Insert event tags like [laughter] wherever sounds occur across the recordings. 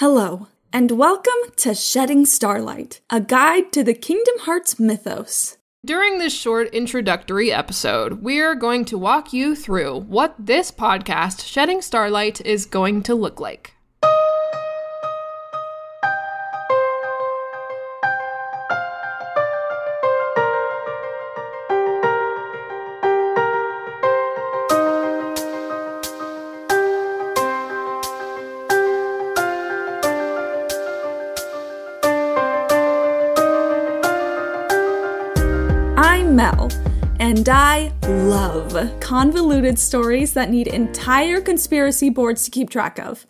Hello, and welcome to Shedding Starlight, a guide to the Kingdom Hearts mythos. During this short introductory episode, we're going to walk you through what this podcast, Shedding Starlight, is going to look like. I'm Mel, and I love convoluted stories that need entire conspiracy boards to keep track of.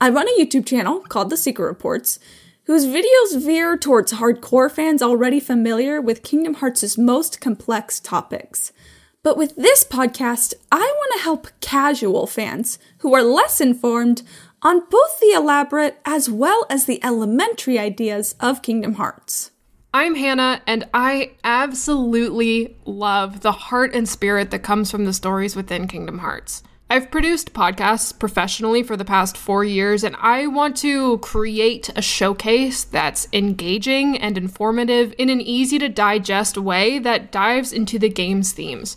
I run a YouTube channel called The Secret Reports, whose videos veer towards hardcore fans already familiar with Kingdom Hearts' most complex topics. But with this podcast, I want to help casual fans who are less informed on both the elaborate as well as the elementary ideas of Kingdom Hearts. I'm Hannah, and I absolutely love the heart and spirit that comes from the stories within Kingdom Hearts. I've produced podcasts professionally for the past four years, and I want to create a showcase that's engaging and informative in an easy to digest way that dives into the game's themes.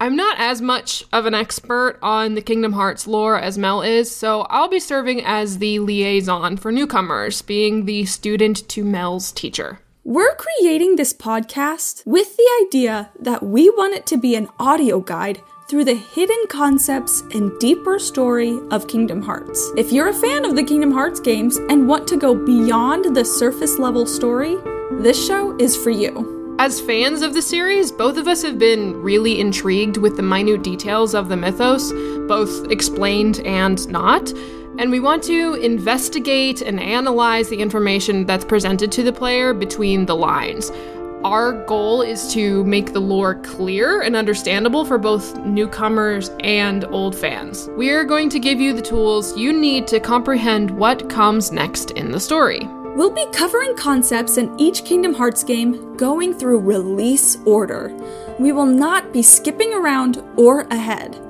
I'm not as much of an expert on the Kingdom Hearts lore as Mel is, so I'll be serving as the liaison for newcomers, being the student to Mel's teacher. We're creating this podcast with the idea that we want it to be an audio guide through the hidden concepts and deeper story of Kingdom Hearts. If you're a fan of the Kingdom Hearts games and want to go beyond the surface level story, this show is for you. As fans of the series, both of us have been really intrigued with the minute details of the mythos, both explained and not and we want to investigate and analyze the information that's presented to the player between the lines. Our goal is to make the lore clear and understandable for both newcomers and old fans. We are going to give you the tools you need to comprehend what comes next in the story. We'll be covering concepts in each Kingdom Hearts game going through release order. We will not be skipping around or ahead.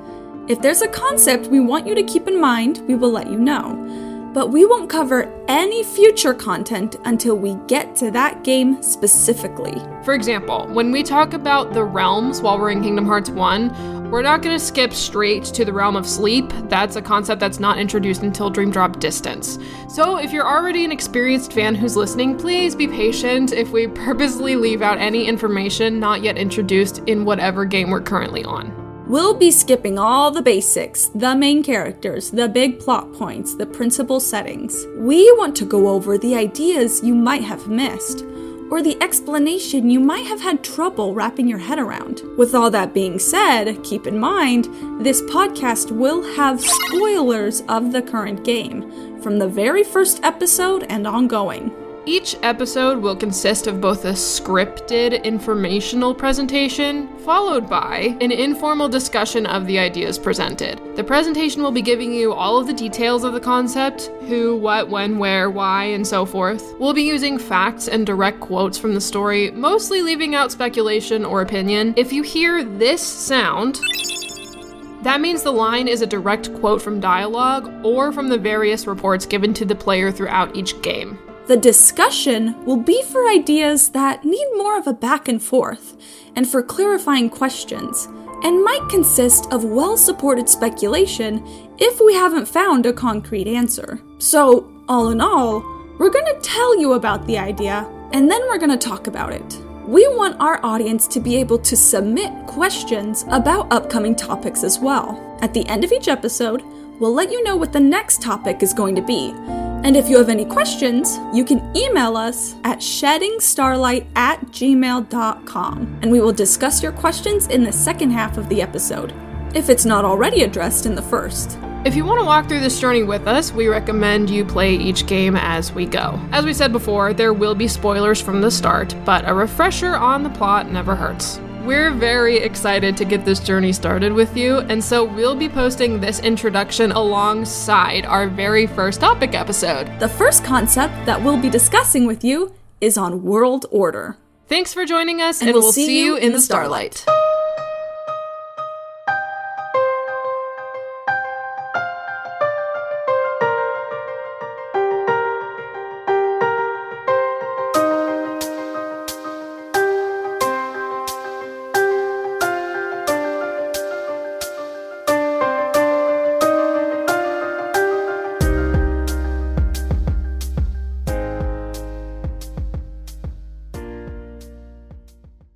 If there's a concept we want you to keep in mind, we will let you know. But we won't cover any future content until we get to that game specifically. For example, when we talk about the realms while we're in Kingdom Hearts 1, we're not going to skip straight to the realm of sleep. That's a concept that's not introduced until Dream Drop Distance. So, if you're already an experienced fan who's listening, please be patient if we [laughs] purposely leave out any information not yet introduced in whatever game we're currently on. We'll be skipping all the basics, the main characters, the big plot points, the principal settings. We want to go over the ideas you might have missed, or the explanation you might have had trouble wrapping your head around. With all that being said, keep in mind, this podcast will have spoilers of the current game, from the very first episode and ongoing. Each episode will consist of both a scripted informational presentation, followed by an informal discussion of the ideas presented. The presentation will be giving you all of the details of the concept who, what, when, where, why, and so forth. We'll be using facts and direct quotes from the story, mostly leaving out speculation or opinion. If you hear this sound, that means the line is a direct quote from dialogue or from the various reports given to the player throughout each game. The discussion will be for ideas that need more of a back and forth, and for clarifying questions, and might consist of well supported speculation if we haven't found a concrete answer. So, all in all, we're going to tell you about the idea, and then we're going to talk about it. We want our audience to be able to submit questions about upcoming topics as well. At the end of each episode, we'll let you know what the next topic is going to be and if you have any questions, you can email us at sheddingstarlight at gmail.com, and we will discuss your questions in the second half of the episode, if it's not already addressed in the first. If you want to walk through this journey with us, we recommend you play each game as we go. As we said before, there will be spoilers from the start, but a refresher on the plot never hurts. We're very excited to get this journey started with you, and so we'll be posting this introduction alongside our very first topic episode. The first concept that we'll be discussing with you is on world order. Thanks for joining us, and, and we'll, we'll, see, you in the starlight. starlight.